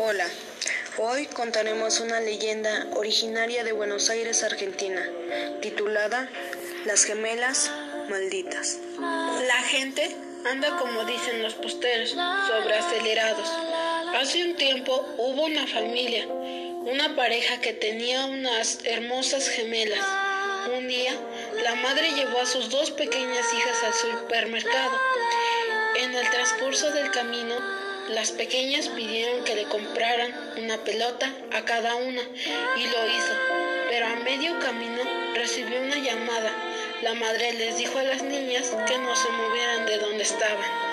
Hola, hoy contaremos una leyenda originaria de Buenos Aires, Argentina, titulada Las gemelas malditas. La gente anda como dicen los posteros, sobreacelerados. Hace un tiempo hubo una familia, una pareja que tenía unas hermosas gemelas. Un día, la madre llevó a sus dos pequeñas hijas al supermercado. En el transcurso del camino, las pequeñas pidieron que le compraran una pelota a cada una y lo hizo, pero a medio camino recibió una llamada. La madre les dijo a las niñas que no se movieran de donde estaban.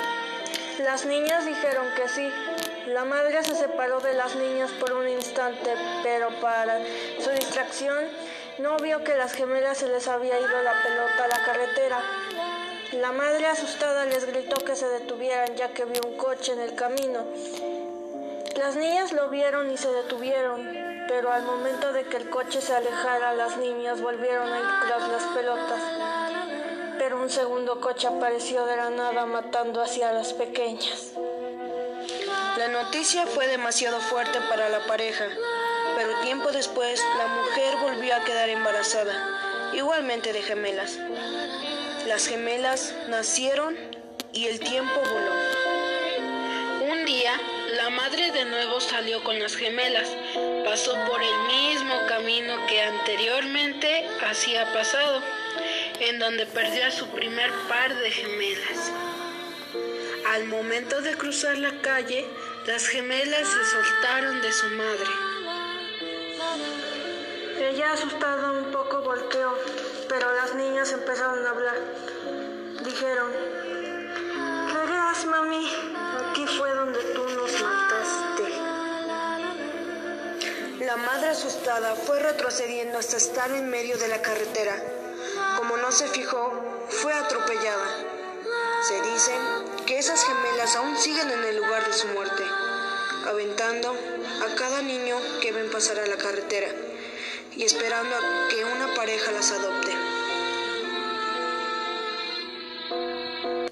Las niñas dijeron que sí. La madre se separó de las niñas por un instante, pero para su distracción no vio que las gemelas se les había ido la pelota a la carretera. La madre asustada les gritó que se detuvieran ya que vio un coche en el camino. Las niñas lo vieron y se detuvieron, pero al momento de que el coche se alejara, las niñas volvieron a ir tras las pelotas. Pero un segundo coche apareció de la nada matando hacia las pequeñas. La noticia fue demasiado fuerte para la pareja, pero tiempo después la mujer volvió a quedar embarazada, igualmente de gemelas. Las gemelas nacieron y el tiempo voló. Un día, la madre de nuevo salió con las gemelas. Pasó por el mismo camino que anteriormente hacía pasado, en donde perdió a su primer par de gemelas. Al momento de cruzar la calle, las gemelas se soltaron de su madre. Ella asustada un poco volteó pero las niñas empezaron a hablar. Dijeron, verás mami, aquí fue donde tú nos mataste. La madre asustada fue retrocediendo hasta estar en medio de la carretera. Como no se fijó, fue atropellada. Se dice que esas gemelas aún siguen en el lugar de su muerte, aventando a cada niño que ven pasar a la carretera y esperando a que una pareja las adopte.